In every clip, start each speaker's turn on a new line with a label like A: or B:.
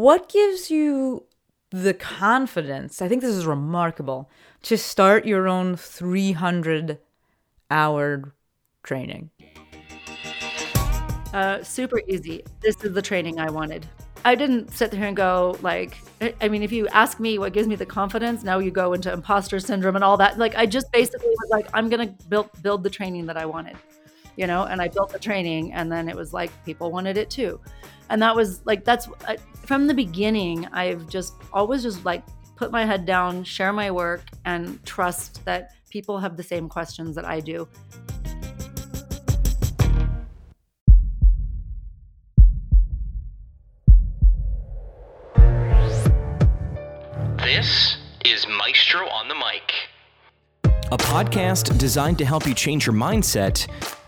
A: What gives you the confidence? I think this is remarkable to start your own 300 hour training.
B: Uh, super easy. This is the training I wanted. I didn't sit there and go like, I mean, if you ask me what gives me the confidence, now you go into imposter syndrome and all that. Like, I just basically was like, I'm gonna build build the training that I wanted, you know. And I built the training, and then it was like people wanted it too, and that was like that's I, from the beginning. I've just always just like put my head down, share my work, and trust that people have the same questions that I do.
C: This is Maestro on the Mic.
D: a podcast designed to help you change your mindset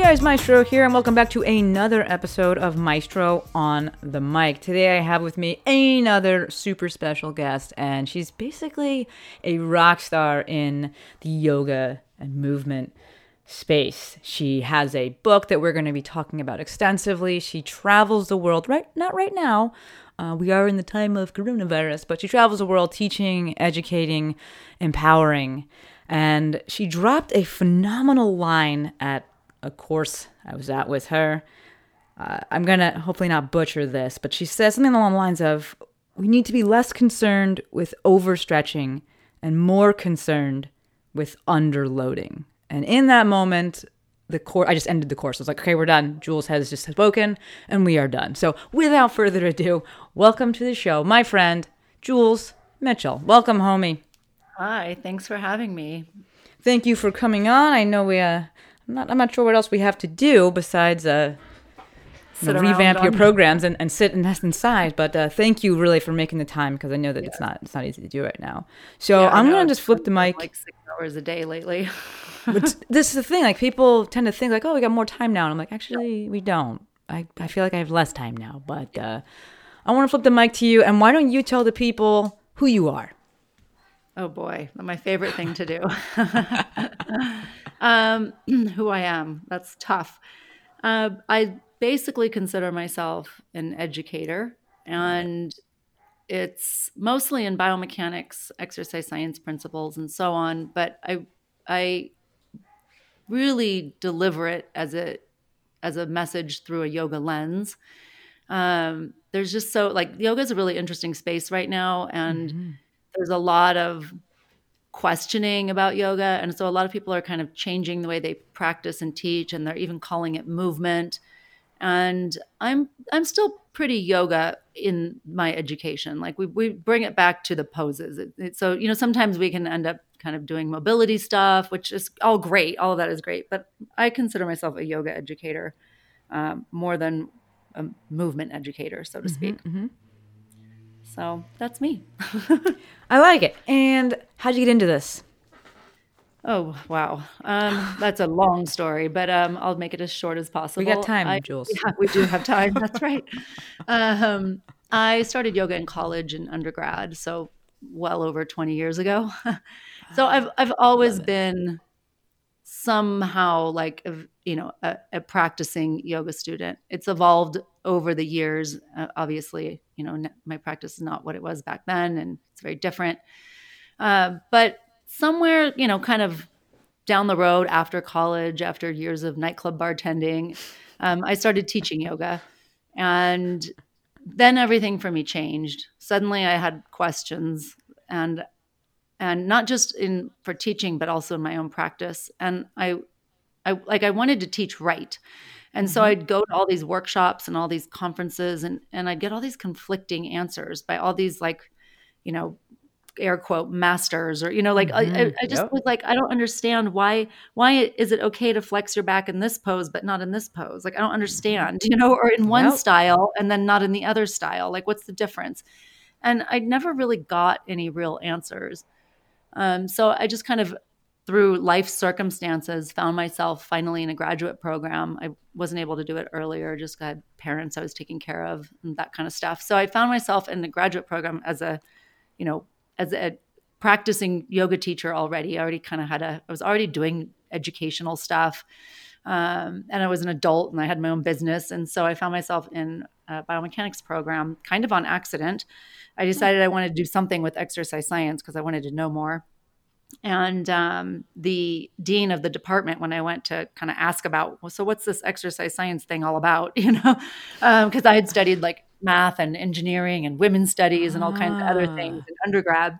A: Guys, Maestro here, and welcome back to another episode of Maestro on the Mic. Today I have with me another super special guest, and she's basically a rock star in the yoga and movement space. She has a book that we're going to be talking about extensively. She travels the world, right? Not right now. Uh, we are in the time of coronavirus, but she travels the world teaching, educating, empowering. And she dropped a phenomenal line at a course I was at with her. Uh, I'm going to hopefully not butcher this, but she says something along the lines of we need to be less concerned with overstretching and more concerned with underloading. And in that moment, the course, I just ended the course. I was like, okay, we're done. Jules has just spoken and we are done. So without further ado, welcome to the show, my friend, Jules Mitchell. Welcome, homie.
B: Hi, thanks for having me.
A: Thank you for coming on. I know we, uh, I'm not, I'm not sure what else we have to do besides, uh, you know, revamp your programs and, and sit and nest inside. But uh, thank you really for making the time because I know that it's not it's not easy to do right now. So
B: Yeah,
A: I'm gonna just flip the mic.
B: like six hours a day lately.
A: but this is the thing. Like people tend to think like, oh, we got more time now, and I'm like, actually, we don't. I, I feel like I have less time now. But uh, I want to flip the mic to you, and why don't you tell the people who you are?
B: Oh boy, my favorite thing to do. um, who I am, that's tough. Uh, I basically consider myself an educator, and it's mostly in biomechanics, exercise science principles, and so on. But I, I really deliver it as a as a message through a yoga lens. Um, there's just so like yoga is a really interesting space right now, and there's a lot of questioning about yoga. And so a lot of people are kind of changing the way they practice and teach and they're even calling it movement. And i'm i'm still pretty yoga in my education. Like we, we bring it back to the poses. It, it- so you know sometimes we can end up kind of doing mobility stuff which is all great. All of that is great. But i consider myself a yoga educator um, more than a movement educator so to speak so that's me
A: I like it. And how'd you get into this?
B: Oh wow, um, that's a long story, but um, I'll make it as short as possible.
A: We got time,
B: I-
A: Jules.
B: Yeah, we do have time. That's right. Um, I started yoga in college and undergrad, so well over twenty years ago. so I've I've always been somehow like a- you know a, a practicing yoga student. It's evolved over the years. Uh, obviously, you know my practice is not what it was back then, and it's very different. Uh, but somewhere, you know, kind of down the road after college, after years of nightclub bartending, um, I started teaching yoga. And then everything for me changed. Suddenly I had questions and and not just in for teaching, but also in my own practice. And I I like I wanted to teach right. And so mm-hmm. I'd go to all these workshops and all these conferences and and I'd get all these conflicting answers by all these like, you know, air quote masters or you know like I, I, mm-hmm. I just
A: Yep.
B: was like i don't understand why why is it okay to flex your back in this pose but not in this pose? Like i don't mm-hmm. understand you know or in one
A: Yep.
B: style and then not in the other style. Like what's the difference? And i never really got any real answers. Um, so I just kind of, through life circumstances, found myself finally in a graduate program. I wasn't able to do it earlier, just had parents I was taking care of and that kind of stuff. So I found myself in the graduate program as a, you know, as a practicing yoga teacher already. I already kind of had a, I was already doing educational stuff. Um, and I was an adult and I had my own business. And so I found myself in a biomechanics program kind of on accident. I decided I wanted to do something with exercise science because I wanted to know more. And um, the dean of the department, when I went to kind of ask about, well, so what's this exercise science thing all about? You know, because um, I had studied like math and engineering and women's studies and all kinds of other things in undergrad.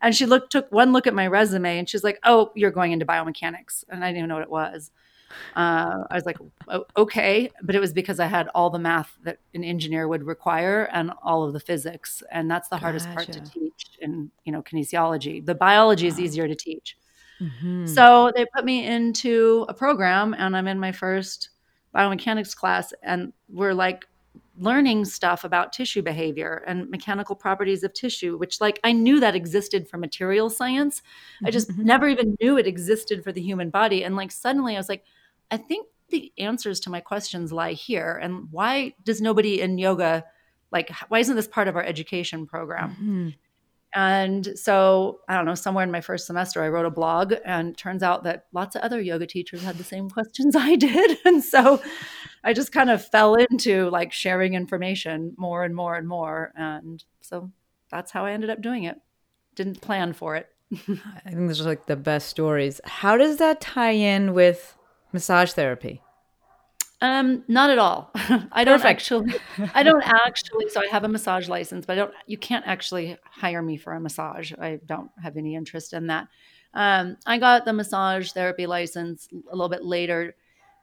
B: And she looked, took one look at my resume and she's like, oh, you're going into biomechanics. And I didn't even know what it was. Uh, I was like, okay, but it was because I had all the math that an engineer would require and all of the physics, and that's the hardest part to teach in you know kinesiology. The biology is easier to teach. Mm-hmm. So they put me into a program, and I'm in my first biomechanics class, and we're like learning stuff about tissue behavior and mechanical properties of tissue which like i knew that existed for material science i just mm-hmm. never even knew it existed for the human body and like suddenly i was like I think the answers to my questions lie here. And why does nobody in yoga, like, why isn't this part of our education program? Mm-hmm. And so, I don't know, somewhere in my first semester, I wrote a blog, and turns out that lots of other yoga teachers had the same questions I did. And so I just kind of fell into like sharing information more and more and more. And so that's how I ended up doing it. Didn't plan for it.
A: I think those are like the best stories. How does that tie in with massage therapy?
B: Um, not at all. I don't Perfect. actually. I don't actually. So I have a massage license, but I don't. You can't actually hire me for a massage. I don't have any interest in that. Um, I got the massage therapy license a little bit later,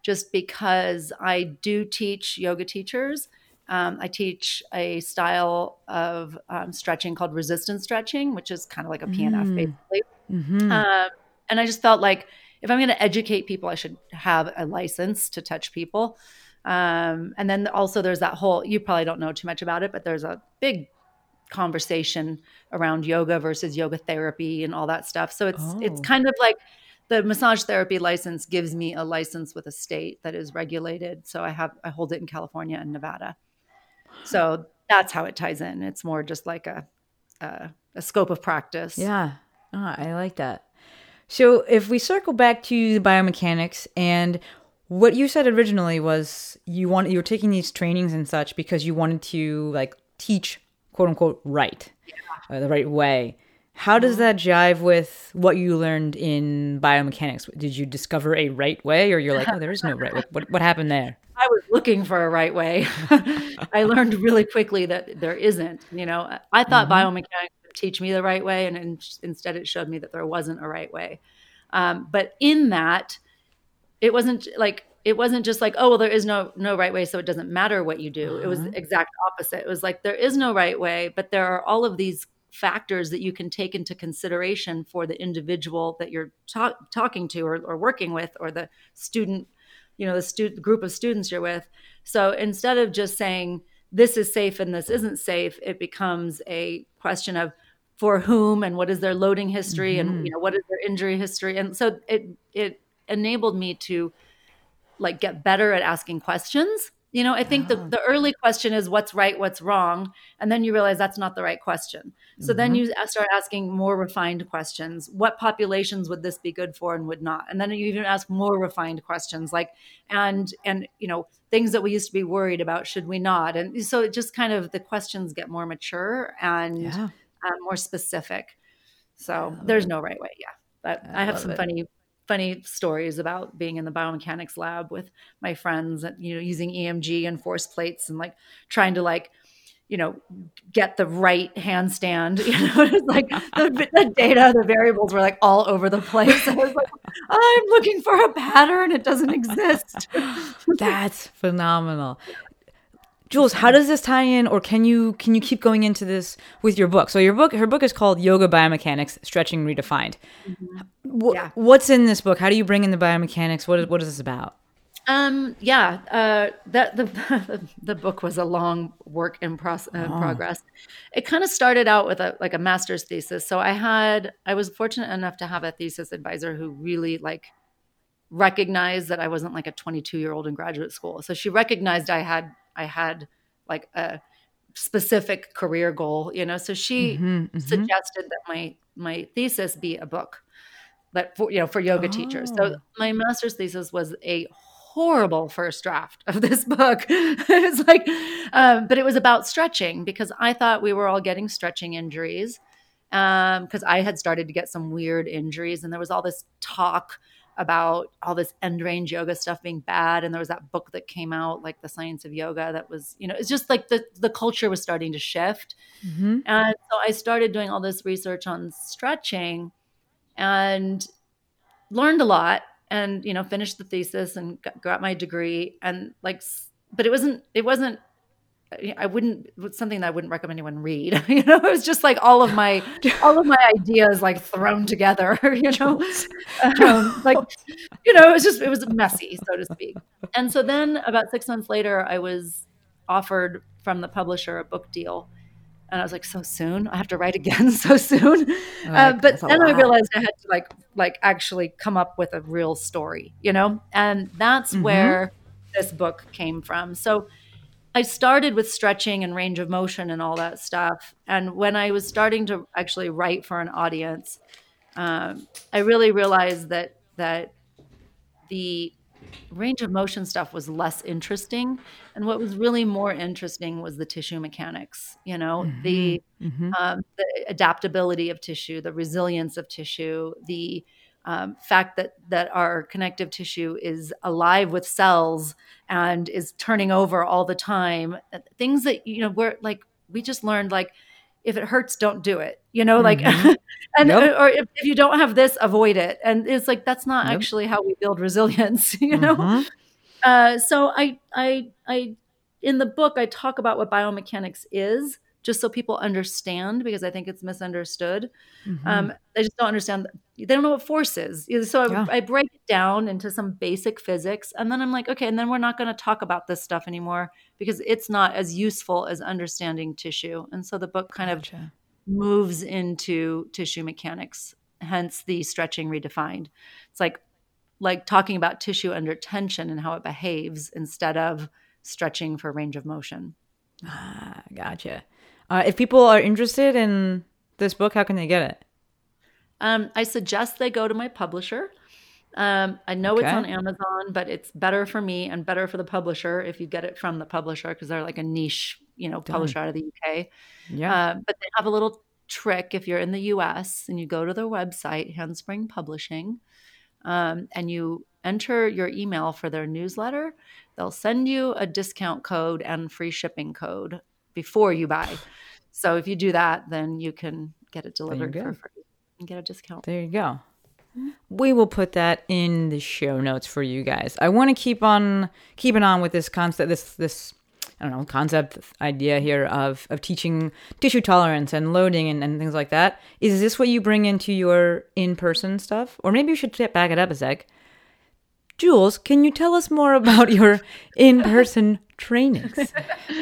B: just because I do teach yoga teachers. Um, I teach a style of um, stretching called resistance stretching, which is kind of like a PNF, mm. basically. Mm-hmm. Um, and I just felt like if I'm going to educate people, I should have a license to touch people. Um, and then also there's that whole, you probably don't know too much about it, but there's a big conversation around yoga versus yoga therapy and all that stuff. So it's, oh. it's kind of like the massage therapy license gives me a license with a state that is regulated. So I have, I hold it in California and Nevada. So that's how it ties in. It's more just like a, a, a scope of practice.
A: Yeah. Oh, I like that. So if we circle back to the biomechanics and what you said originally was you want you were taking these trainings and such because you wanted to like teach quote unquote right yeah. uh, the right way. How does that jive with what you learned in biomechanics? Did you discover a right way, or you're like, oh, there is no right way? What, what happened there?
B: I was looking for a right way. I learned really quickly that there isn't. You know, I thought mm-hmm. biomechanics teach me the right way, and in, instead it showed me that there wasn't a right way. Um, but in that, it wasn't like it wasn't just like oh well there is no no right way so it doesn't matter what you do. It was uh-huh. exact opposite. It was like there is no right way, but there are all of these factors that you can take into consideration for the individual that you're ta- talking to or, or working with or the student you know the student group of students you're with so instead of just saying this is safe and this isn't safe it becomes a question of for whom and what is their loading history mm-hmm. and you know what is their injury history. And so it it enabled me to like get better at asking questions. You know i think the, the early question is what's right what's wrong? And then you realize that's not the right question. So mm-hmm. then you start asking more refined questions. What populations would this be good for and would not? And then you even ask more refined questions like and and you know things that we used to be worried about should we not? And so it just kind of the questions get more mature and yeah um, more specific. So there's no right way. Yeah. But I, I have some it. funny, funny stories about being in the biomechanics lab with my friends and, you know, using EMG and force plates and like trying to like, you know, get the right handstand. You know, it's like the, the, data, the variables were like all over the place. I was like, I'm looking for a pattern. It doesn't exist.
A: That's phenomenal. Jules, how does this tie in, or can you can you keep going into this with your book? So your book, her book is called Yoga Biomechanics: Stretching Redefined. Mm-hmm. Yeah. What's in this book? How do you bring in the biomechanics? What is what is this about?
B: Um, yeah, uh, that the the book was a long work in proce- uh, progress. It kind of started out with a like a master's thesis. So I had I was fortunate enough to have a thesis advisor who really like recognized that I wasn't like a 22 year old in graduate school. So she recognized I had I had like a specific career goal, you know. So she mm-hmm, mm-hmm. suggested that my my thesis be a book that for you know for yoga teachers. So oh. my master's thesis was a horrible first draft of this book. it's like, um, but it was about stretching because I thought we were all getting stretching injuries um, because I had started to get some weird injuries, and there was all this talk about all this end range yoga stuff being bad. And there was that book that came out like the science of yoga that was you know it's just like the the culture was starting to shift. Mm-hmm. And so i started doing all this research on stretching and learned a lot and you know finished the thesis and got, got my degree. And like but it wasn't it wasn't I wouldn't something that I wouldn't recommend anyone read. You know, it was just like all of my all of my ideas like thrown together. You know, um, like you know, it was just it was messy, so to speak. And so then about six months later, I was offered from the publisher a book deal, and I was like, so soon? I have to write again so soon. Uh, but then I realized I had to like like actually come up with a real story, you know, and that's where this book came from. So I started with stretching and range of motion and all that stuff. And when I was starting to actually write for an audience, um, I really realized that that the range of motion stuff was less interesting, and what was really more interesting was the tissue mechanics. You know, the um, the adaptability of tissue, the resilience of tissue, the um, fact that that our connective tissue is alive with cells and is turning over all the time. uh, Things that you know we're like we just learned like if it hurts, don't do it. You know, like and
A: Yep.
B: or if, if you don't have this, avoid it. And it's like that's not
A: Yep.
B: actually how we build resilience. You know.
A: Mhm.
B: Uh, so I, I, I, in the book, I talk about what biomechanics is, just so people understand, because I think it's misunderstood. Um, they just don't understand. They don't know what force is. So I,
A: Yeah.
B: I break it down into some basic physics, and then I'm like, okay, and then we're not going to talk about this stuff anymore because it's not as useful as understanding tissue. And so the book kind of moves into tissue mechanics, hence the stretching redefined. It's like like talking about tissue under tension and how it behaves instead of stretching for range of motion.
A: Ah, gotcha. Uh, if people are interested in this book, how can they get it?
B: Um, I suggest they go to my publisher. Um, I know it's on Amazon, but it's better for me and better for the publisher if you get it from the publisher because they're like a niche, you know, publisher out of the UK.
A: Yeah.
B: Uh, but they have a little trick if you're in the US and you go to their website, Handspring Publishing, um, and you enter your email for their newsletter, they'll send you a discount code and free shipping code before you buy. So if you do that, then you can get it delivered for free and get a discount.
A: There you go. Mm-hmm. We will put that in the show notes for you guys. I want to keep on keeping on with this concept, this this I don't know concept idea here of of teaching tissue tolerance and loading and, and things like that. Is this what you bring into your in person stuff, or maybe you should back it up a sec? Jules, can you tell us more about your in person trainings?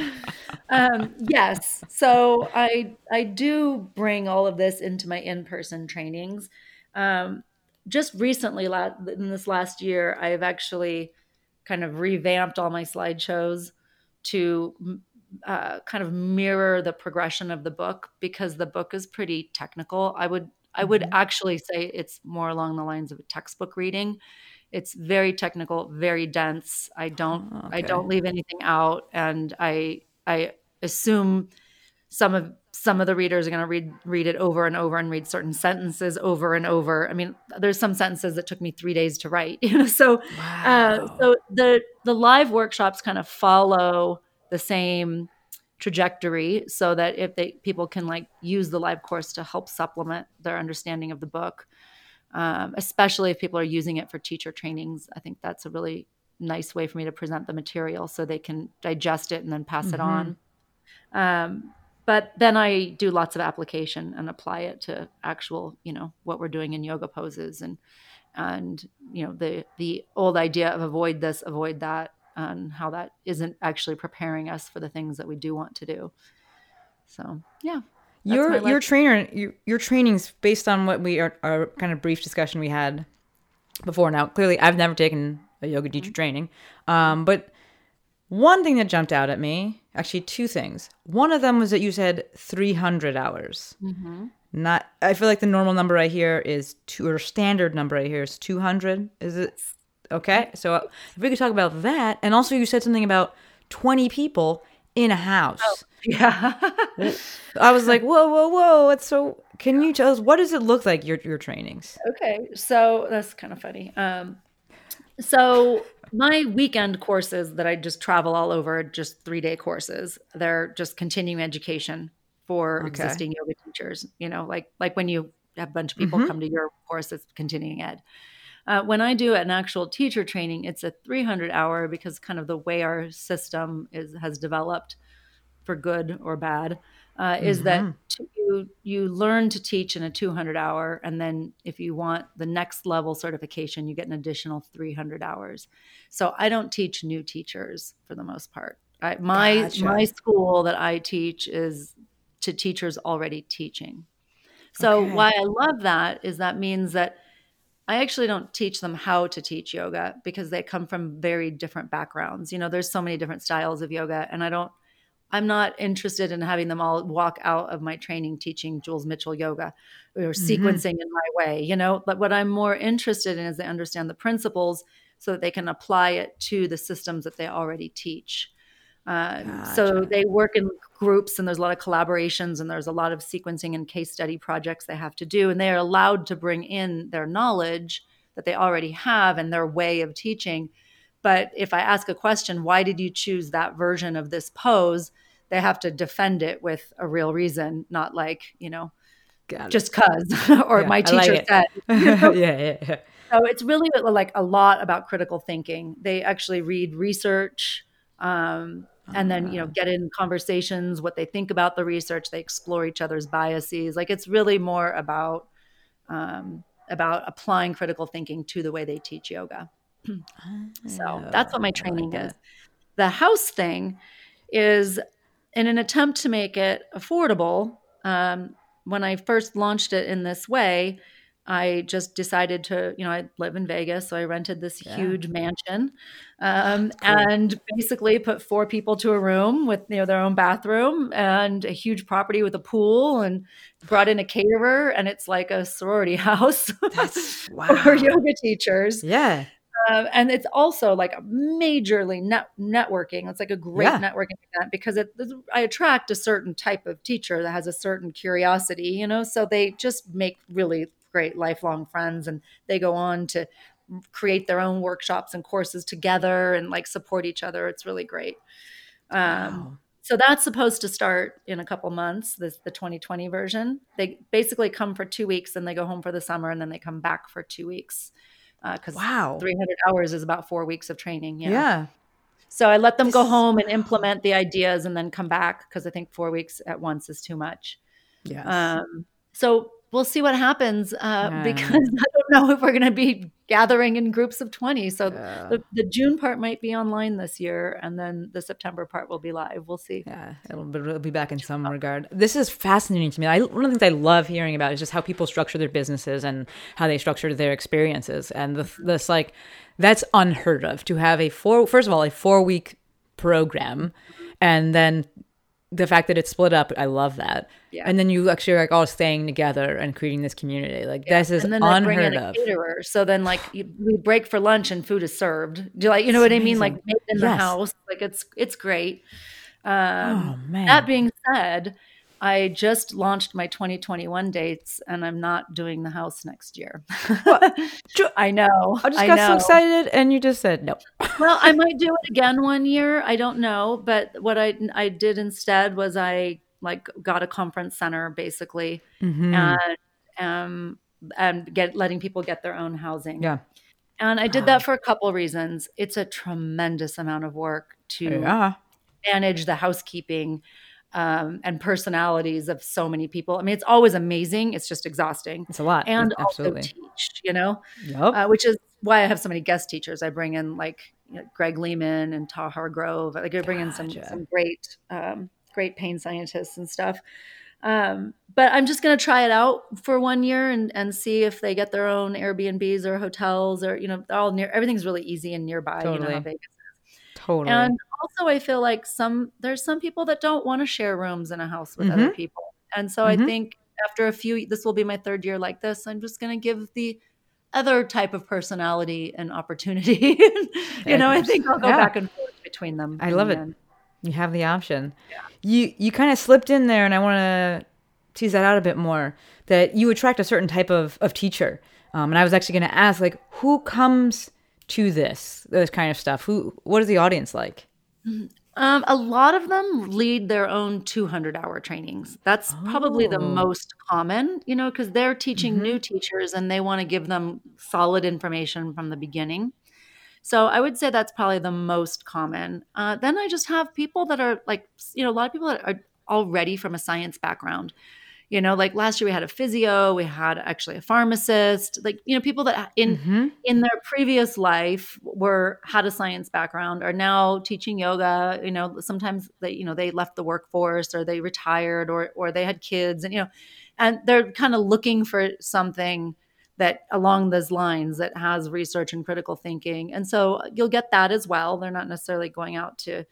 B: um, yes. So I I do bring all of this into my in-person trainings. Um, just recently, in this last year, I've actually kind of revamped all my slideshows to uh, kind of mirror the progression of the book because the book is pretty technical. I would I would actually say it's more along the lines of a textbook reading. It's very technical, very dense. I don't I
A: okay.
B: don't leave anything out, and I I assume some of some of the readers are going to read read it over and over and read certain sentences over and over. I mean, there's some sentences that took me three days to write. You know, so uh, so the the live workshops kind of follow the same trajectory, so that if they people can like use the live course to help supplement their understanding of the book, um, especially if people are using it for teacher trainings. I think that's a really nice way for me to present the material so they can digest it and then pass it on. Um, but then I do lots of application and apply it to actual, you know, what we're doing in yoga poses and and you know the the old idea of avoid this, avoid that, and how that isn't actually preparing us for the things that we do want to do. So yeah,
A: your your trainer your, your trainings based on what we are our kind of brief discussion we had before. Now clearly i've never taken a yoga
B: Mm-hmm.
A: teacher training. Um, but one thing that jumped out at me actually two things. One of them was that you said 300 hours.
B: Mm-hmm.
A: not i feel like the normal number i hear is two or standard number i hear is 200 is it okay? So uh, if we could talk about that and also you said something about 20 people in a house
B: Oh, yeah.
A: I was like, whoa, whoa, whoa. It's so. Can you tell us what does it look like your your trainings?
B: Okay, so that's kind of funny. Um, so my weekend courses that I just travel all over, just three day courses. They're just continuing education for
A: Okay.
B: existing yoga teachers. You know, like like when you have a bunch of people come to your course, it's continuing ed. Uh, when I do an actual teacher training, it's a 300 hour because kind of the way our system is has developed for good or bad uh, is that you you learn to teach in a 200 hour and then if you want the next level certification you get an additional 300 hours so i don't teach new teachers for the most part I, my
A: Gotcha.
B: my school that i teach is to teachers already teaching so
A: Okay.
B: why i love that is that means that I actually don't teach them how to teach yoga because they come from very different backgrounds. You know, there's so many different styles of yoga, and I don't, I'm not interested in having them all walk out of my training teaching Jules Mitchell yoga or mm-hmm. sequencing in my way, you know. But what I'm more interested in is they understand the principles so that they can apply it to the systems that they already teach. Uh, So they work in groups, and there's a lot of collaborations, and there's a lot of sequencing and case study projects they have to do, and they are allowed to bring in their knowledge that they already have and their way of teaching. But if I ask a question, why did you choose that version of this pose? They have to defend it with a real reason, not like you know, just cause or
A: Yeah,
B: my
A: I like
B: teacher said.
A: yeah, yeah, yeah.
B: So it's really like a lot about critical thinking. They actually read research um, and then, you know, get in conversations, what they think about the research. They explore each other's biases. Like it's really more about um, about applying critical thinking to the way they teach yoga. so that's what my training is. The house thing is in an attempt to make it affordable. Um, when I first launched it in this way, I just decided to, you know, I live in Vegas, so I rented this huge mansion, um, and basically put four people to a room with you know their own bathroom and a huge property with a pool, and brought in a caterer, and it's like a sorority house
A: That's
B: for yoga teachers.
A: Yeah.
B: Um, and it's also like a majorly net networking. It's like a great
A: Yeah.
B: networking event because it, I attract a certain type of teacher that has a certain curiosity, you know. So they just make really great lifelong friends, and they go on to create their own workshops and courses together and like support each other. It's really great. Um, So that's supposed to start in a couple months. This the 2020 version. They basically come for two weeks, and they go home for the summer, and then they come back for two weeks. Because
A: Wow.
B: 300 hours is about four weeks of training.
A: Yeah.
B: Yeah. So I let them go home and implement the ideas and then come back because I think four weeks at once is too much.
A: yeah
B: Um, so we'll see what happens uh,
A: Yeah.
B: because I don't know if we're going to be gathering in groups of 20. So the, the June part might be online this year and then the September part will be live. We'll see.
A: Yeah, it'll be, it'll be back in some regard. This is fascinating to me. I, one of the things I love hearing about is just how people structure their businesses and how they structure their experiences. And the, this, like, that's unheard of to have a four, first of all, a four week program, and then the fact that it's split up. I love that.
B: Yeah.
A: And then you actually are like all staying together and creating this community. Like, this is
B: and then they bring
A: unheard
B: in a
A: of.
B: caterer. So then, like, you, we break for lunch and food is served. Do you like, you know what I mean? Like, made in the
A: Yes.
B: house. Like, it's it's great. Um,
A: Oh, man.
B: That being said, I just launched my 2021 dates, and I'm not doing the house next year. I know.
A: I just
B: I
A: got so excited, and you just said no.
B: well, I might do it again one year. I don't know, but what I I did instead was I like got a conference center basically,
A: Mm-hmm.
B: and um and get letting people get their own housing.
A: Yeah.
B: And I did that for a couple reasons. It's a tremendous amount of work to
A: Yeah.
B: manage the housekeeping um, and personalities of so many people. I mean, it's always amazing. It's just exhausting.
A: It's a lot.
B: And
A: Absolutely.
B: also teach, you know,
A: Yep.
B: uh, which is why I have so many guest teachers. I bring in like you know, Greg Lehman and Todd Hargrove. Like I bring in some some great um, great pain scientists and stuff. Um, but I'm just going to try it out for one year and, and see if they get their own Airbnbs or hotels or you know all near. Everything's really easy and nearby. You know
A: Totally.
B: Vegas
A: totally.
B: and also, I feel like some there's some people that don't want to share rooms in a house with other people, and so I
A: Mhm.
B: think after a few, this will be my third year like this. I'm just going to give the other type of personality an opportunity. you know, I think I'll go
A: Yeah.
B: back and forth between them.
A: I love it.
B: end.
A: You have the option. You you kind of slipped in there, and I want to tease that out a bit more. That you attract a certain type of of teacher, um, and I was actually going to ask, like, who comes to this this kind of stuff? Who what is the audience like?
B: Um, a lot of them lead their own 200 hour trainings. That's probably the
A: Oh.
B: most common, you know, because they're teaching
A: Mm-hmm.
B: new teachers and they want to give them solid information from the beginning. So I would say that's probably the most common. Uh, then I just have people that are like, you know, a lot of people that are already from a science background. You know, like last year we had a physio, we had actually a pharmacist, like you know, people that in
A: Mhm.
B: in their previous life were had a science background are now teaching yoga. You know, sometimes they you know they left the workforce or they retired or or they had kids and you know, and they're kind of looking for something that along those lines that has research and critical thinking. And so you'll get that as well. They're not necessarily going out to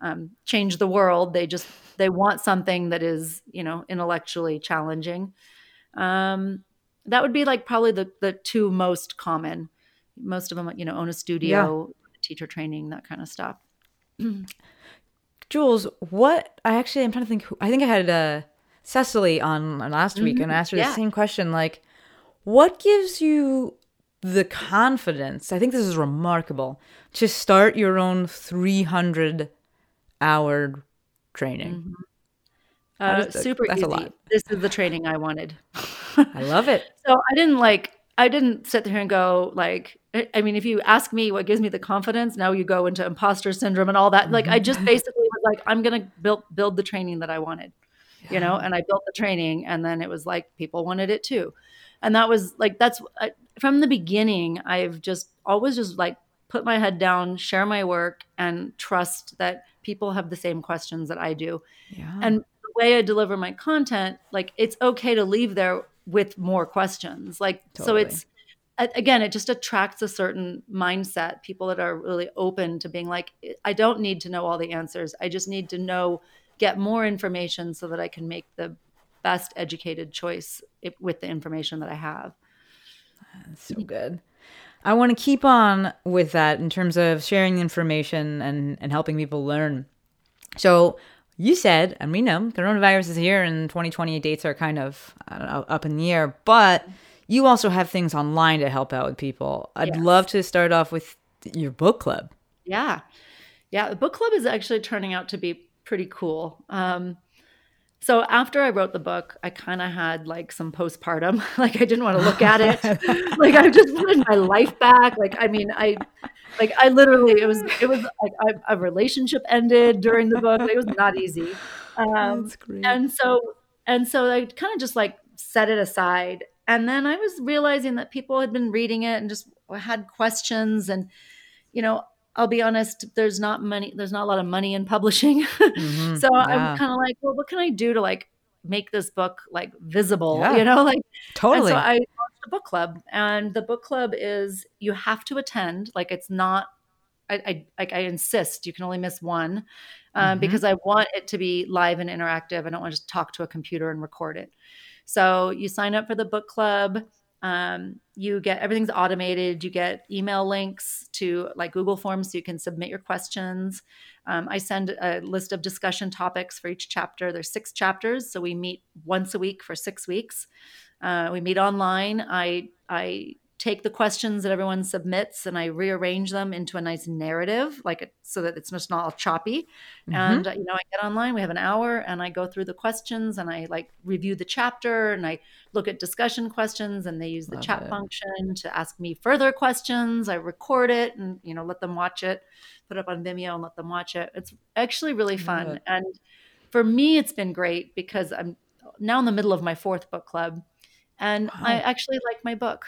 B: um, change the world. They just they want something that is you know intellectually challenging. Um, that would be like probably the the two most common. Most of them, you know, own a studio, teacher training, that kind of stuff.
A: Jules, what I actually I'm trying to think. who- I think I had uh, Cecily on on last week, and I asked her
B: yeah.
A: the same question. Like, what gives you the confidence? I think this is remarkable to start your own 300 hour training. How
B: Uh,
A: that-
B: super
A: that's a lot.
B: This is the training I wanted.
A: I love it.
B: So I didn't like I didn't sit there and go like I mean if you ask me what gives me the confidence now you go into imposter syndrome and all that like I just basically was like I'm going to build build the training that I wanted. You know, and I built the training and then it was like people wanted it too. And that was like that's I, from the beginning I've just always just like put my head down, share my work and trust that people have the same questions that I do
A: Yeah.
B: and the way I deliver my content, like it's okay to leave there with more questions. Like so it's again, it just attracts a certain mindset, people that are really open to being like I don't need to know all the answers. I just need to know get more information so that I can make the best educated choice eh, with the information that I have.
A: so good. I want to keep on with that in terms of sharing information and, and helping people learn. So you said, and we know coronavirus is here and 2020 dates are kind of know, up in the air, but you also have things online to help out with people. I'd
B: Yes.
A: love to start off with your book club.
B: Yeah. Yeah. The book club is actually turning out to be pretty cool. Um, so after I wrote the book, I kind of had like some postpartum. like I didn't want to look at it. like I just wanted my life back. Like I mean, I like I literally it was it was like I, a relationship ended during the book. Like, it was not easy. Um, and so and so I kind of just like set it aside. And then I was realizing that people had been reading it and just had questions and you know, I'll be honest, there's not money, there's not a lot of money in publishing.
A: Mhm,
B: so
A: yeah.
B: I'm kind of like, well, what can I do to like make this book like visible?
A: Yeah.
B: You know, like
A: Totally.
B: and so I launched a book club, and the book club is you have to attend. Like it's not. I, I like I insist you can only miss one um,
A: Mhm.
B: because I want it to be live and interactive. I don't want to just talk to a computer and record it. So you sign up for the book club. Um, you get everything's automated. You get email links to like Google Forms so you can submit your questions. Um, I send a list of discussion topics for each chapter. There's six chapters, so we meet once a week for six weeks. Uh, we meet online. I I take the questions that everyone submits and I rearrange them into a nice narrative, like it, so that it's just not all choppy. And uh, you know, I get online. We have an hour, and I go through the questions and I like review the chapter and I look at discussion questions. And they use the
A: Love
B: chat
A: it.
B: function to ask me further questions. I record it and you know let them watch it, put it up on Vimeo and let them watch it. It's actually really fun and for me, it's been great because I'm now in the middle of my fourth book club, and I actually like my book.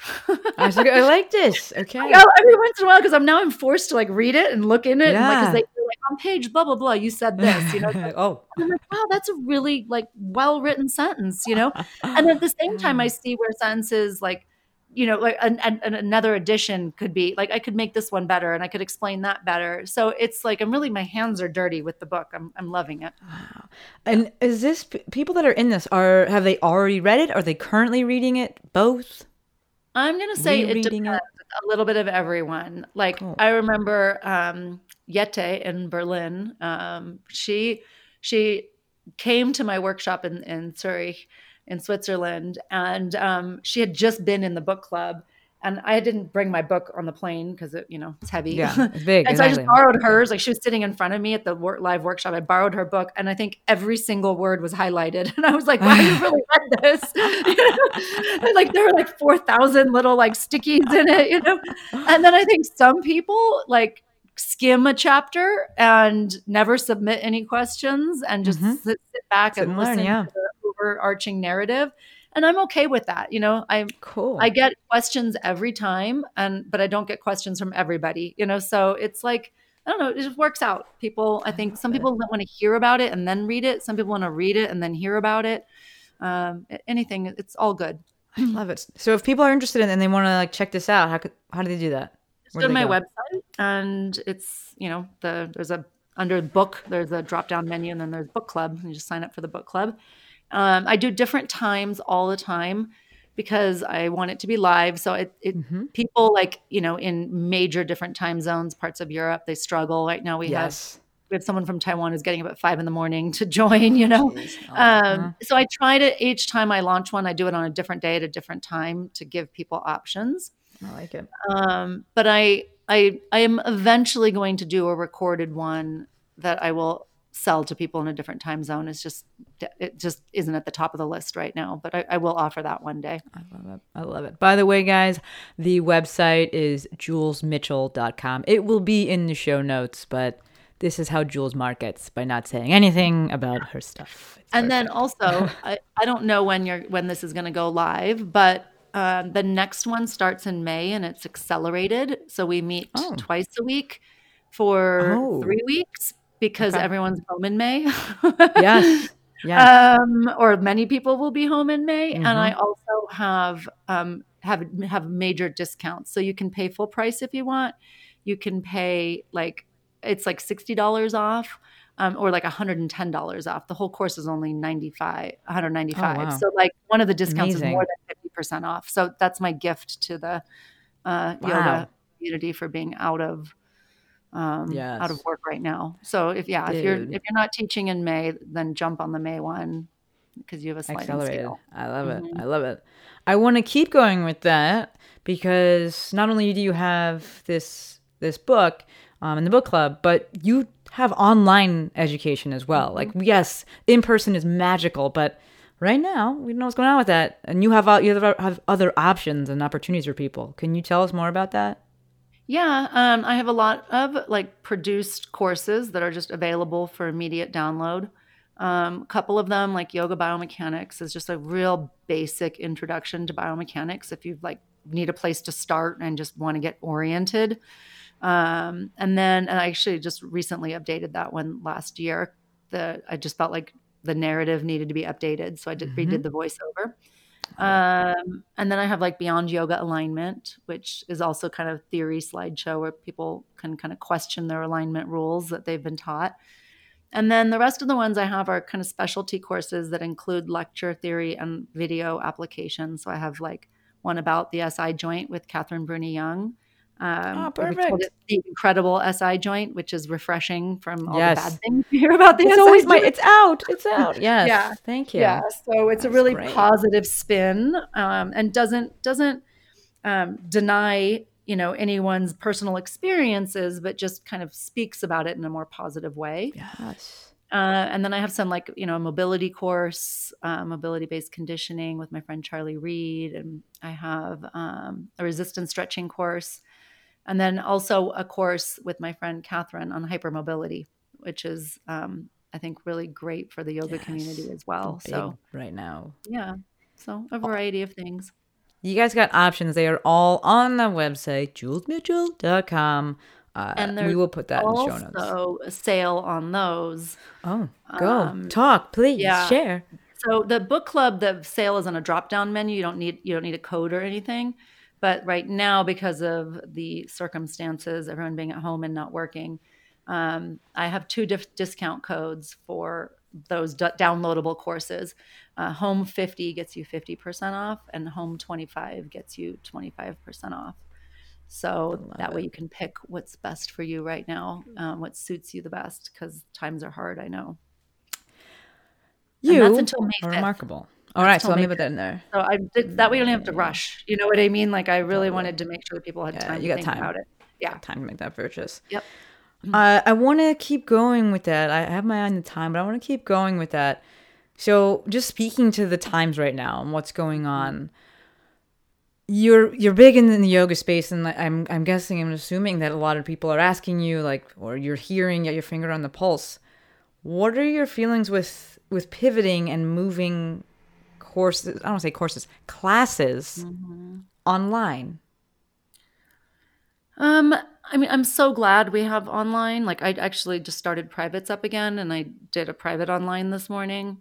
A: I like, I like this. Okay.
B: Yeah, every once in a while, because I'm now I'm forced to like read it and look in it, and like,
A: Yeah.
B: they like on page blah blah blah, you said this, you know.
A: oh,
B: I'm like, wow, that's a really like well written sentence, you know. and at the same time, I see where sentences like, you know, like an, an, an- another edition could be like I could make this one better, and I could explain that better. So it's like I'm really my hands are dirty with the book. I'm I'm loving it.
A: and is this people that are in this are have they already read it? Are they currently reading it? Both.
B: I'm gonna say it depends.
A: it?
B: A little bit of everyone. Like
A: Cool.
B: I remember um, Yette in Berlin. Um, she she came to my workshop in in Zurich, in Switzerland, and um, she had just been in the book club. And I didn't bring my book on the plane because it, you know, it's heavy.
A: Yeah, it's big.
B: and so I just borrowed hers. Like she was sitting in front of me at the live workshop. I borrowed her book, and I think every single word was highlighted. And I was like, "Wow, you really read this?" and like there were like four thousand little like stickies in it, you know. And then I think some people like skim a chapter and never submit any questions and just
A: Mhm.
B: sit, sit back
A: Sit
B: and
A: and learn,
B: listen
A: yeah.
B: to the overarching narrative. And I'm okay with that. You know, i'm
A: Cool.
B: I get questions every time, and but I don't get questions from everybody. You know, so it's like I don't know. It just works out. People, I think some people want to hear about it and then read it. Some people want to read it and then hear about it. Um, anything, it's all good.
A: I love it. So if people are interested in it and they want to like check this out, how could how do they do that?
B: Just go to my
A: go?
B: website, and it's you know the there's a under book there's a drop down menu, and then there's book club. And you just sign up for the book club. Um, I do different times all the time because I want it to be live. So it, it
A: Mm-hmm.
B: people like you know in major different time zones, parts of Europe, they struggle right now. We have we have someone from Taiwan who's getting up at five in the morning to join. You know,
A: Oh,
B: um, so I try to each time I launch one, I do it on a different day at a different time to give people options.
A: I like it.
B: Um, but I, I, I am eventually going to do a recorded one that I will sell to people in a different time zone. It's just, it just isn't at the top of the list right now. But I, I will offer that one day.
A: I love it. I love it. By the way, guys, the website is julesmitchell.com. It will be in the show notes, but this is how Jules markets by not saying anything about her stuff. It's
B: and
A: very
B: then also I, I don't know when you're when this is going to go live but um, the next one starts in may and it's accelerated so we meet
A: Oh.
B: twice a week for
A: Oh.
B: three weeks because
A: Okay.
B: everyone's home in may
A: Yes. Yes.
B: um, or many people will be home in may and i
A: Mm-hmm.
B: also have um, have have major discounts so you can pay full price if you want you can pay like it's like $60 off um, or like $110 off the whole course is only 95 195
A: Oh, wow.
B: so like one of the discounts
A: Amazing.
B: is more than 50% off so that's my gift to the uh,
A: Wow.
B: yoga community for being out of um, out of work right now so if yeah if you're if you're not teaching in may then jump on the may one because you have a sliding
A: accelerated.
B: scale
A: I love it.
B: Mm-hmm.
A: I love it. I want to keep going with that because not only do you have this this book um, in the book club, but you have online education as well. Like
B: Mm-hmm.
A: yes, in person is magical, but right now we don't know what's going on with that, and you have you have- have other options and opportunities for people. Can you tell us more about that?
B: Yeah, um, I have a lot of like produced courses that are just available for immediate download. Um, a couple of them, like yoga biomechanics, is just a real basic introduction to biomechanics. If you like need a place to start and just want to get oriented, um, and then and I actually just recently updated that one last year. The I just felt like the narrative needed to be updated, so I did, redid the voiceover. Um, and then I have like Beyond Yoga Alignment, which is also kind of theory slideshow where people can kind of question their alignment rules that they've been taught. And then the rest of the ones I have are kind of specialty courses that include lecture theory and video applications. So I have like one about the SI joint with Kathryn Bruni-Young. Um,
A: Oh.
B: The incredible SI joint, which is refreshing from all
A: Yes.
B: the bad things you hear about the
A: It's
B: SI
A: always my. It's out. It's out. Yes.
B: Yeah.
A: Thank you.
B: Yeah, so it's a really
A: great.
B: positive spin, um, and doesn't doesn't um, deny you know anyone's personal experiences, but just kind of speaks about it in a more positive way.
A: Yes.
B: Uh, and then I have some like you know a mobility course, uh, mobility based conditioning with my friend Charlie Reed, and I have um, a resistance stretching course, and then also a course with my friend Kathryn on hypermobility, which is um, I think really great for the yoga community as well. So
A: right now.
B: yeah, so a variety of things.
A: You guys got options. They are all on the website, julesmitchell.com. Uh,
B: And
A: we will put that in the show notes.
B: Also, a sale on those.
A: Oh, go.
B: um,
A: Talk, please.
B: yeah.
A: Share.
B: So the book club, the sale is on a drop down menu. You don't need you don't need a code or anything. But right now, because of the circumstances, everyone being at home and not working, um, I have two diff- discount codes for those d- downloadable courses. Uh, Home 50 gets you 50% off, and Home 25 gets you 25% off. So that way you can pick what's best for you right now, um, what suits you the best, because times are hard, I know. And
A: You
B: that's until May
A: are
B: 5th.
A: remarkable. All right, so
B: I'll
A: put that in there.
B: So I did that way you don't have to rush. You know what I mean? Like I really wanted to make sure that people had
A: Yeah,
B: time
A: you
B: to
A: got
B: think
A: time.
B: about it. Yeah.
A: Time to make that purchase.
B: Yep.
A: Uh, I want to keep going with that. I have my eye on the time, but I want to keep going with that. So, just speaking to the times right now and what's going on, you're you're big in the yoga space, and I'm I'm guessing, I'm assuming that a lot of people are asking you, like, or you're hearing, get your finger on the pulse. What are your feelings with with pivoting and moving courses? I don't want to say courses, classes online.
B: Um I mean I'm so glad we have online. Like I actually just started privates up again and I did a private online this morning.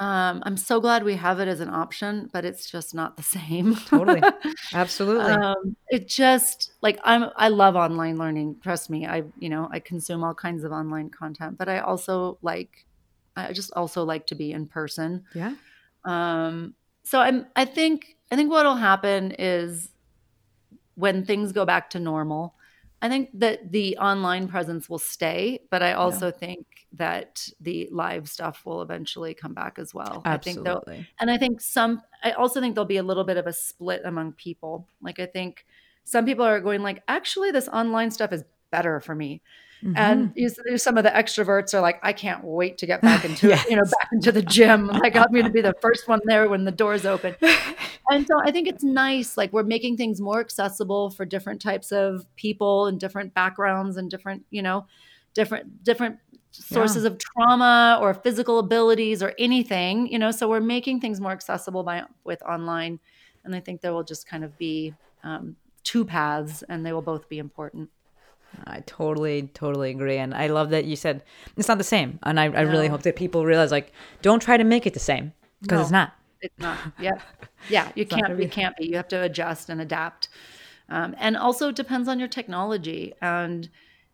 B: Um I'm so glad we have it as an option, but it's just not the same.
A: Totally, absolutely.
B: um, it just like I'm I love online learning. Trust me, I you know I consume all kinds of online content, but I also like I just also like to be in person.
A: yeah.
B: Um, so I'm I think I think what'll happen is when things go back to normal, I think that the online presence will stay, but I also think that the live stuff will eventually come back as well. I
A: Absolutely.
B: and I think some I also think there'll be a little bit of a split among people. Like I think some people are going like, actually this online stuff is better for me.
A: Mm-hmm.
B: And you some of the extroverts are like, I can't wait to get back into it, you know, back into the gym. Like I'm going to be the first one there when the doors open. and so I think it's nice. Like we're making things more accessible for different types of people and different backgrounds and different, you know, different different sources of trauma or physical abilities or anything, you know. So we're making things more accessible by with online, and I think there will just kind of be um, two paths, and they will both be important.
A: I totally, totally agree. And I love that you said it's not the same. And I, I really hope that people realize, like, don't try to make it the same because it's not.
B: It's not. Yeah, yeah. You can't.
A: be-
B: You can't be. You have to adjust and adapt. Um, and also it depends on your technology and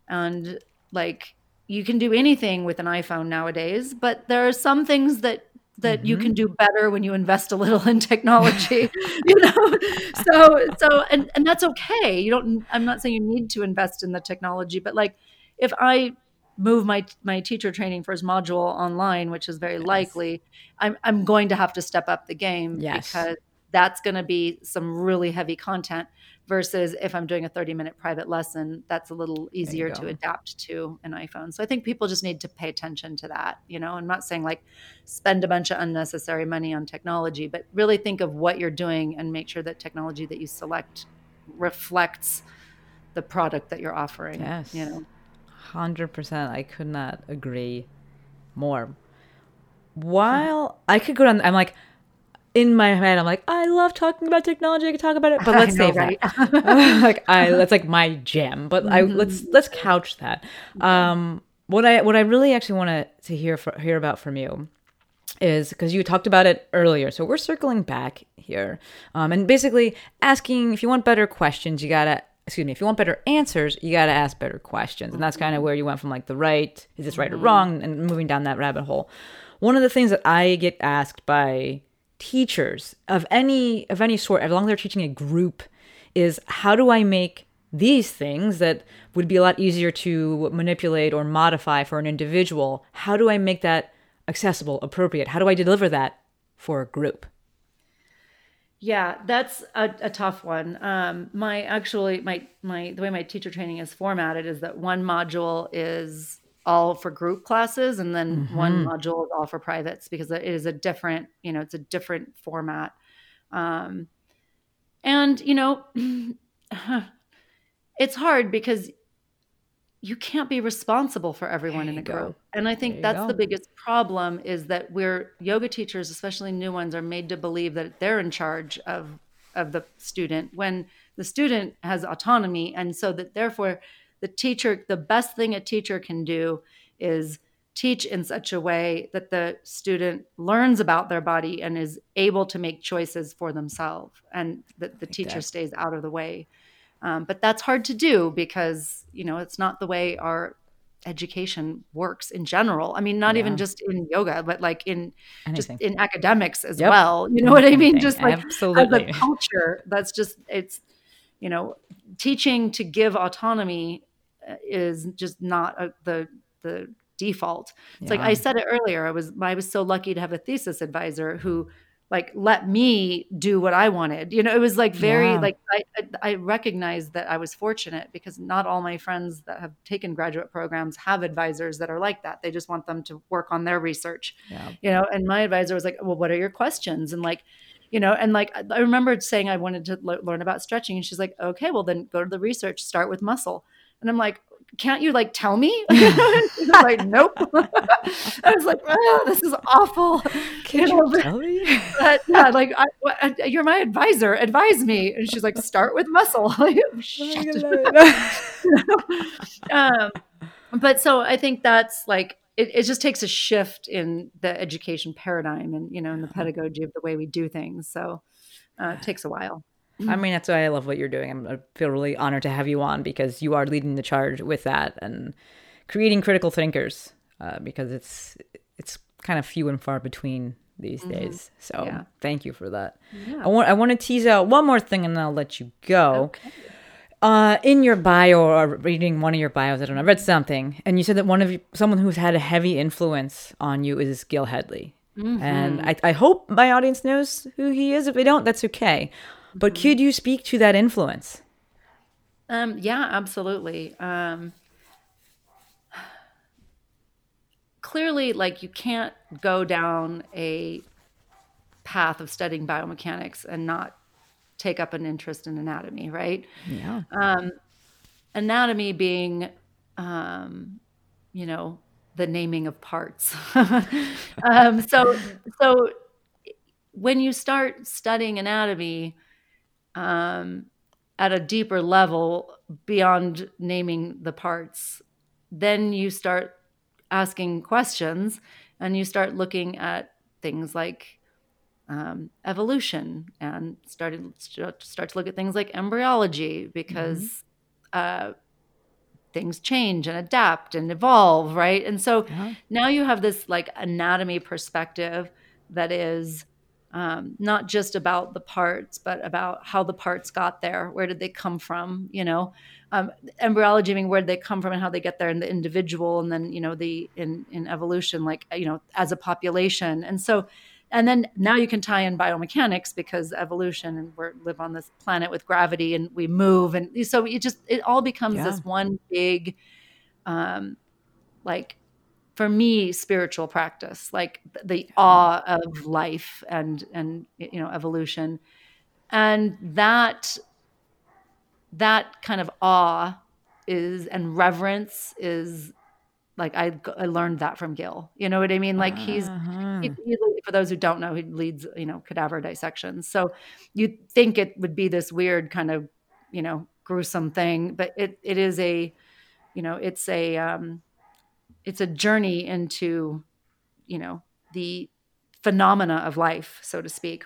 B: and like you can do anything with an iPhone nowadays, but there are some things that that you
A: Mm-hmm.
B: can do better when you invest a little in technology you know so so and and that's okay you don't i'm not saying you need to invest in the technology but like if i move my my teacher training first module online which is very likely i'm i'm going to have to step up the game
A: Yes.
B: because that's going to be some really heavy content versus if i'm doing a 30 minute private lesson that's a little easier to adapt to an iphone so i think people just need to pay attention to that you know i'm not saying like spend a bunch of unnecessary money on technology but really think of what you're doing and make sure that technology that you select reflects the product that you're offering
A: Yes.
B: you know
A: 100%. I could not agree more. While I could go down, I'm like, in my head, I'm like, I love talking about technology. I could talk about it, but let's
B: know,
A: save
B: right?
A: that. like I, that's like my jam. But I let's let's couch that. Um, what I what I really actually want to to hear for, hear about from you is because you talked about it earlier. So we're circling back here, um, and basically asking if you want better questions, you gotta. Excuse me. If you want better answers, you gotta ask better questions, and that's kind of where you went from like the right, is this right or wrong, and moving down that rabbit hole. One of the things that I get asked by teachers of any of any sort, as long as they're teaching a group, is how do I make these things that would be a lot easier to manipulate or modify for an individual? How do I make that accessible, appropriate? How do I deliver that for a group?
B: Yeah, that's a, a tough one. Um, my actually my my the way my teacher training is formatted is that one module is all for group classes and then one module is all for privates because it is a different you know it's a different format. Um, and you know it's hard because you can't be responsible for everyone in a
A: go.
B: group. And I think that's
A: go.
B: the biggest problem is that we're yoga teachers, especially new ones, are made to believe that they're in charge of of the student when the student has autonomy and so that therefore the teacher the best thing a teacher can do is teach in such a way that the student learns about their body and is able to make choices for themselves and that the teacher
A: that.
B: stays out of the way um, but that's hard to do because you know it's not the way our education works in general i mean not
A: Yeah.
B: even just in yoga but like in
A: Anything.
B: just in academics as
A: Yep.
B: well you know what i mean just like
A: Absolutely.
B: as a culture that's just it's you know teaching to give autonomy uh, is just not a, the the default. It's like i said it earlier i was i was so lucky to have a thesis advisor who like let me do what i wanted. You know it was like very
A: Yeah.
B: like I, I i recognized that i was fortunate because not all my friends that have taken graduate programs have advisors that are like that. They just want them to work on their research.
A: Yeah.
B: you know and my advisor was like well what are your questions? And like you know and like i remember saying i wanted to le- learn about stretching and she's like okay well then go to the research start with muscle. And i'm like can't you like tell me? She's like nope. I was like oh, this is awful.
A: Can
B: You know,
A: you tell me?
B: but yeah like I, what- uh, you're my advisor advise me. And she's like start with muscle. Like,
A: Oh
B: um, but so I think that's like it, it just takes a shift in the education paradigm and you know in the pedagogy of the way we do things. So uh, it takes a while.
A: I mean, that's why I love what you're doing. I'm, I feel really honored to have you on because you are leading the charge with that and creating critical thinkers. Uh, because it's it's kind of few and far between these days. So
B: Mm-hmm. Yeah.
A: thank you for that. I want I want to tease out one more thing and then I'll let you go.
B: Okay.
A: Uh, in your bio or reading one of your bios, I don't know, I read something, and you said that one of you, someone who's had a heavy influence on you is Gil Hedley. And I, I hope my audience knows who he is. If they don't, that's okay. But could you speak to that influence?
B: Um, yeah, absolutely. Um, clearly, like you can't go down a path of studying biomechanics and not take up an interest in anatomy, right?
A: Yeah.
B: Um, anatomy being um you know the naming of parts um so so when you start studying anatomy um at a deeper level beyond naming the parts then you start asking questions and you start looking at things like um, evolution and started start start to look at things like embryology because uh, things change and adapt and evolve, right? And so now you have this like anatomy perspective that is um, not just about the parts, but about how the parts got there. Where did they come from? You know, um, embryology being where did they come from and how they get there in the individual, and then you know the in in evolution, like you know as a population. And so and then now you can tie in biomechanics because evolution and we live on this planet with gravity and we move and so it just it all becomes
A: Yeah.
B: this one big um like for me spiritual practice like the awe of life and and you know evolution and that that kind of awe is and reverence is like I, I learned that from Gil. You know what I mean? Like he's
A: Uh-huh.
B: He, he, for those who don't know, he leads you know cadaver dissections. So you'd think it would be this weird kind of you know gruesome thing, but it it is a you know it's a um, it's a journey into you know the phenomena of life, so to speak.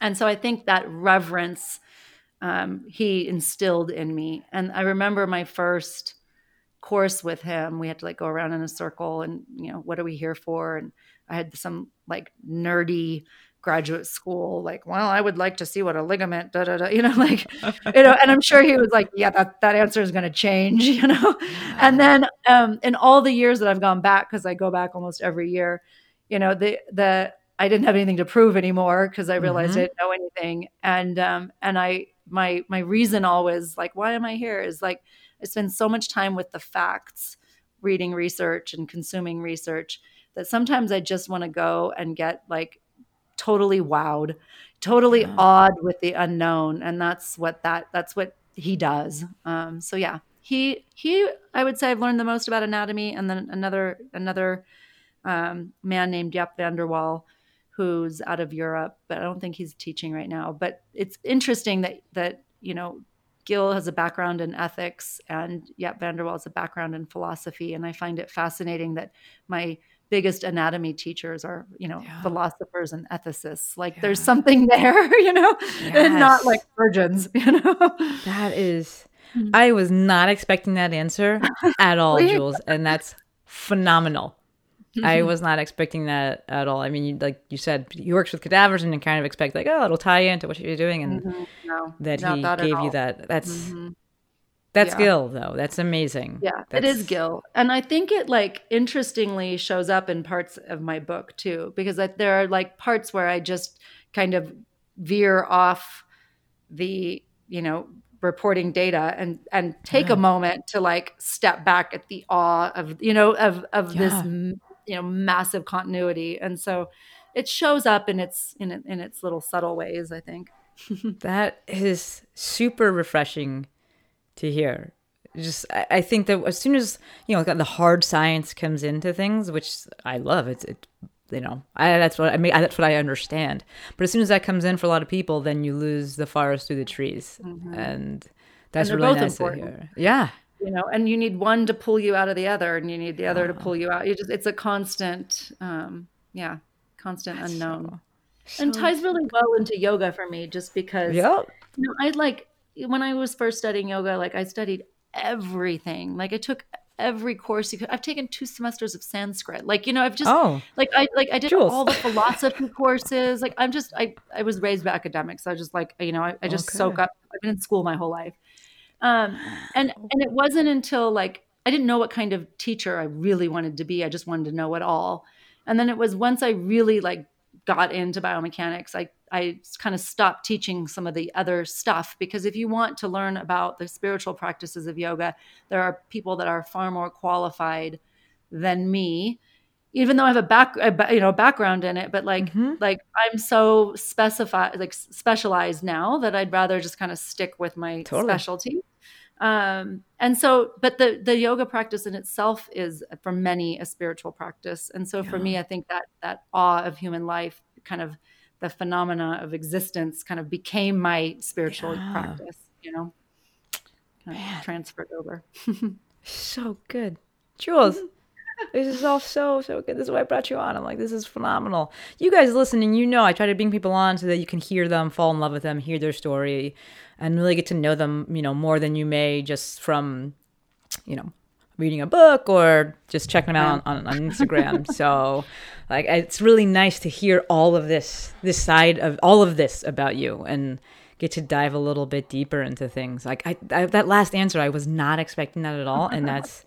B: And so I think that reverence um, he instilled in me. And I remember my first course with him. We had to like go around in a circle and, you know, what are we here for? And I had some like nerdy graduate school, like, well, I would like to see what a ligament, da da da, you know, like, you know, and I'm sure he was like, yeah, that, that answer is going to change, you know? And then um, in all the years that I've gone back, because I go back almost every year, you know, the, the, I didn't have anything to prove anymore because I realized
A: Mhm.
B: I didn't know anything. And, um, and I, my, my reason always like, why am I here is like, I spend so much time with the facts, reading research and consuming research that sometimes I just want to go and get like totally wowed, totally
A: Yeah.
B: awed with the unknown. And that's what that, that's what he does. Um, so yeah, he he I would say I've learned the most about anatomy, and then another another um, man named Jaap van der Wal, who's out of Europe, but I don't think he's teaching right now. But it's interesting that that you know Gil has a background in ethics, and Jaap van der Wal has a background in philosophy, and I find it fascinating that my biggest anatomy teachers are you know
A: Yeah.
B: philosophers and ethicists like
A: Yeah.
B: there's something there you know and not like virgins you know
A: That is,
B: Mm.
A: I was not expecting that answer at all, Jules, and that's phenomenal. I was not expecting that at all. I mean, you, like you said, he works with cadavers, and you kind of expect like, oh, it'll tie into what you're doing, and
B: no
A: that he gave you that. That's
B: Mhm.
A: That's
B: Yeah.
A: skill, though. That's amazing.
B: Yeah, it
A: That's-
B: is Gil, and I think it like interestingly shows up in parts of my book too, because like, there are like parts where I just kind of veer off the you know reporting data and and take a moment to like step back at the awe of you know of of this
A: Yeah.
B: m- you know massive continuity, and so it shows up in its in in its little subtle ways. I think.
A: That is super refreshing to hear. Just, I, I think that as soon as you know the hard science comes into things, which I love, it's it, you know, I that's what I mean. That's what I understand. But as soon as that comes in for a lot of people, then you lose the forest through the trees, and that's
B: they're
A: really
B: both
A: nice
B: important.
A: to hear. Yeah,
B: you know and you need one to pull you out of the other and you need the other to pull you out you just it's a constant um yeah constant unknown and ties really well into yoga for me just because
A: yep.
B: you know i like when i was first studying yoga like i studied everything. Like i took every course you could. I've taken two semesters of sanskrit. Like you know i've just
A: Oh,
B: like i like i did
A: Jules.
B: all the philosophy courses. Like i'm just i i was raised by academics. So i just like you know i, I just
A: Okay.
B: soak up. I've been in school my whole life. Um and and it wasn't until like i didn't know what kind of teacher i really wanted to be. I just wanted to know it all. And then it was once i really like got into biomechanics i i kind of stopped teaching some of the other stuff because if you want to learn about the spiritual practices of yoga there are people that are far more qualified than me even though i have a back you know background in it but like
A: Mhm.
B: like i'm so specified like specialized now that i'd rather just kind of stick with my
A: Totally.
B: specialty um and so but the the yoga practice in itself is for many a spiritual practice and so for me i think that that awe of human life kind of the phenomena of existence kind of became my spiritual
A: Yeah.
B: practice you know kind of transferred over
A: so good, Jules. This is all so so good. This is why I brought you on. I'm like, this is phenomenal. You guys listening, you know, I try to bring people on so that you can hear them, fall in love with them, hear their story, and really get to know them. You know, more than you may just from, you know, reading a book or just checking them out on, on, on Instagram. so, like, it's really nice to hear all of this, this side of all of this about you, and get to dive a little bit deeper into things. Like, I, I that last answer, I was not expecting that at all, and that's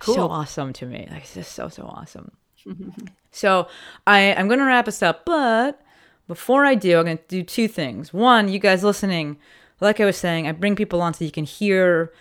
A: so awesome to me. Like, it's just so so awesome. so, I I'm gonna wrap us up, but before I do, I'm going to do two things. One, you guys listening, like I was saying, I bring people on so you can hear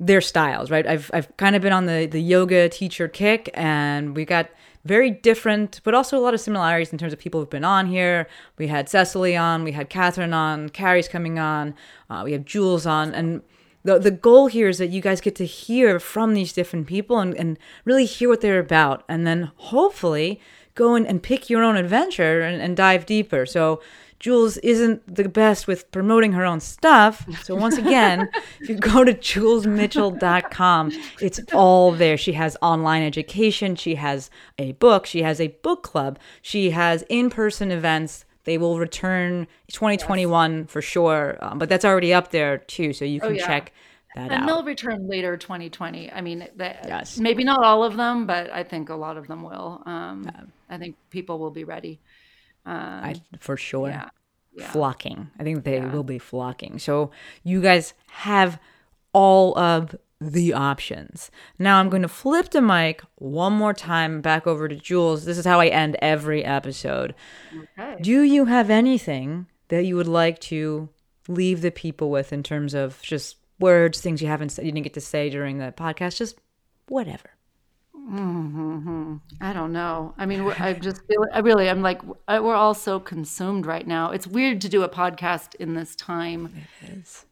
A: their styles, right? I've I've kind of been on the the yoga teacher kick, and we got very different, but also a lot of similarities in terms of people who've been on here. We had Cecily on, we had Kathryn on, Carrie's coming on, uh, we have Jules on, and the the goal here is that you guys get to hear from these different people and, and really hear what they're about, and then hopefully go in and pick your own adventure and, and dive deeper. So Jules isn't the best with promoting her own stuff. So once again, if you go to julesmitchell.com, it's all there. She has online education, she has a book, she has a book club, she has in-person events. They will return 2021 for sure, um, but that's already up there too, so you can
B: yeah.
A: check that
B: and
A: out.
B: they'll return later 2020 i mean they,
A: Yes.
B: maybe not all of them but i think a lot of them will um i think people will be ready
A: I, um, for sure.
B: yeah yeah.
A: Flocking. I think they will be flocking. So you guys have all of the options. Now I'm going to flip the mic one more time back over to Jules. This is how I end every episode.
B: Okay.
A: Do you have anything that you would like to leave the people with in terms of just words, things you haven't said, you didn't get to say during the podcast, just whatever. Mm-hmm, mm-hmm.
B: I don't know. I mean, I just feel, I really, I'm like, we're all so consumed right now. It's weird to do a podcast in this time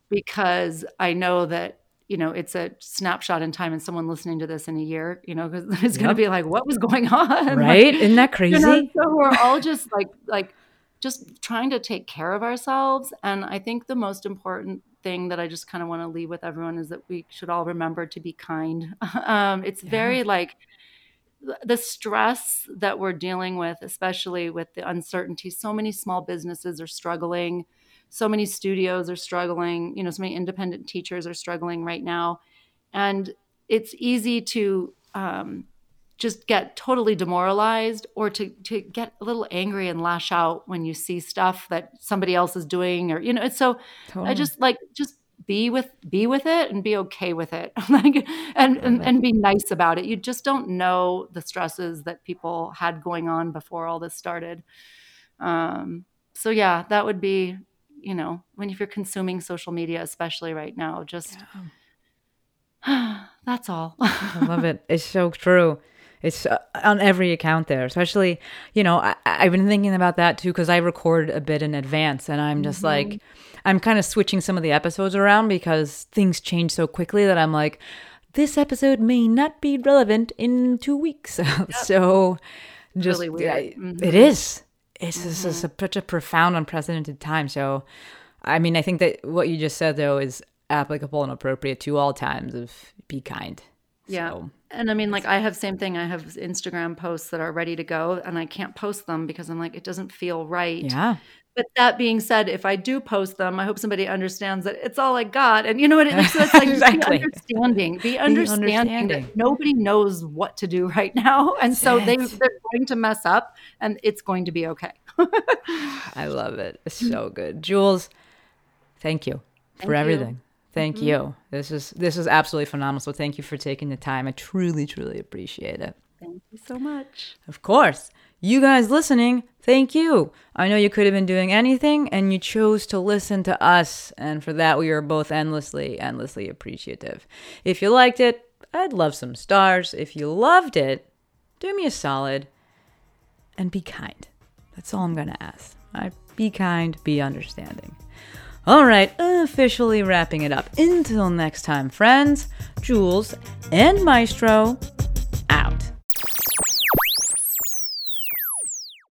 B: because I know that you know, it's a snapshot in time and someone listening to this in a year, you know, because it's going to be like, what was going on?
A: Right?
B: Like,
A: Isn't that crazy?
B: you know, so we're all just like, like, just trying to take care of ourselves. And I think the most important thing that I just kind of want to leave with everyone is that we should all remember to be kind. um, it's very like, the stress that we're dealing with, especially with the uncertainty, so many small businesses are struggling so many studios are struggling you know so many independent teachers are struggling right now and it's easy to um, just get totally demoralized or to, to get a little angry and lash out when you see stuff that somebody else is doing or you know it's so
A: Totally.
B: i just like just be with be with it and be okay with it like and, and and be nice about it you just don't know the stresses that people had going on before all this started um so yeah that would be you know, when if you're consuming social media, especially right now, just that's all.
A: I love it. It's so true. It's uh, on every account there, especially, you know, I, I've been thinking about that too because I record a bit in advance and I'm just like, I'm kind of switching some of the episodes around because things change so quickly that I'm like, this episode may not be relevant in two weeks. so just,
B: really weird.
A: I-
B: Mhm.
A: it is. It's just a- such a profound, unprecedented time. So, I mean, I think that what you just said though is applicable and appropriate to all times of be kind.
B: Yeah.
A: So,
B: And I mean, like, I have same thing. I have Instagram posts that are ready to go, and I can't post them because I'm like, it doesn't feel right.
A: yeah.
B: But that being said, if I do post them, I hope somebody understands that it's all I got. And you know what? It, so it's like
A: Exactly.
B: be understanding. Be understanding,
A: understanding.
B: that nobody knows what to do right now, and so they they're going to mess up, and it's going to be okay.
A: I love it. It's so good. Jules, thank you for
B: you.
A: everything. Thank mm-hmm. you. This is this is absolutely phenomenal. So thank you for taking the time. I truly, truly appreciate it.
B: Thank you so much.
A: Of course. You guys listening, thank you. I know you could have been doing anything and you chose to listen to us. And for that, we are both endlessly, endlessly appreciative. If you liked it, I'd love some stars. If you loved it, do me a solid and be kind. That's all I'm going to ask. Right? Be kind, be understanding. All right, officially wrapping it up. Until next time, friends, Jules, and Maestro out.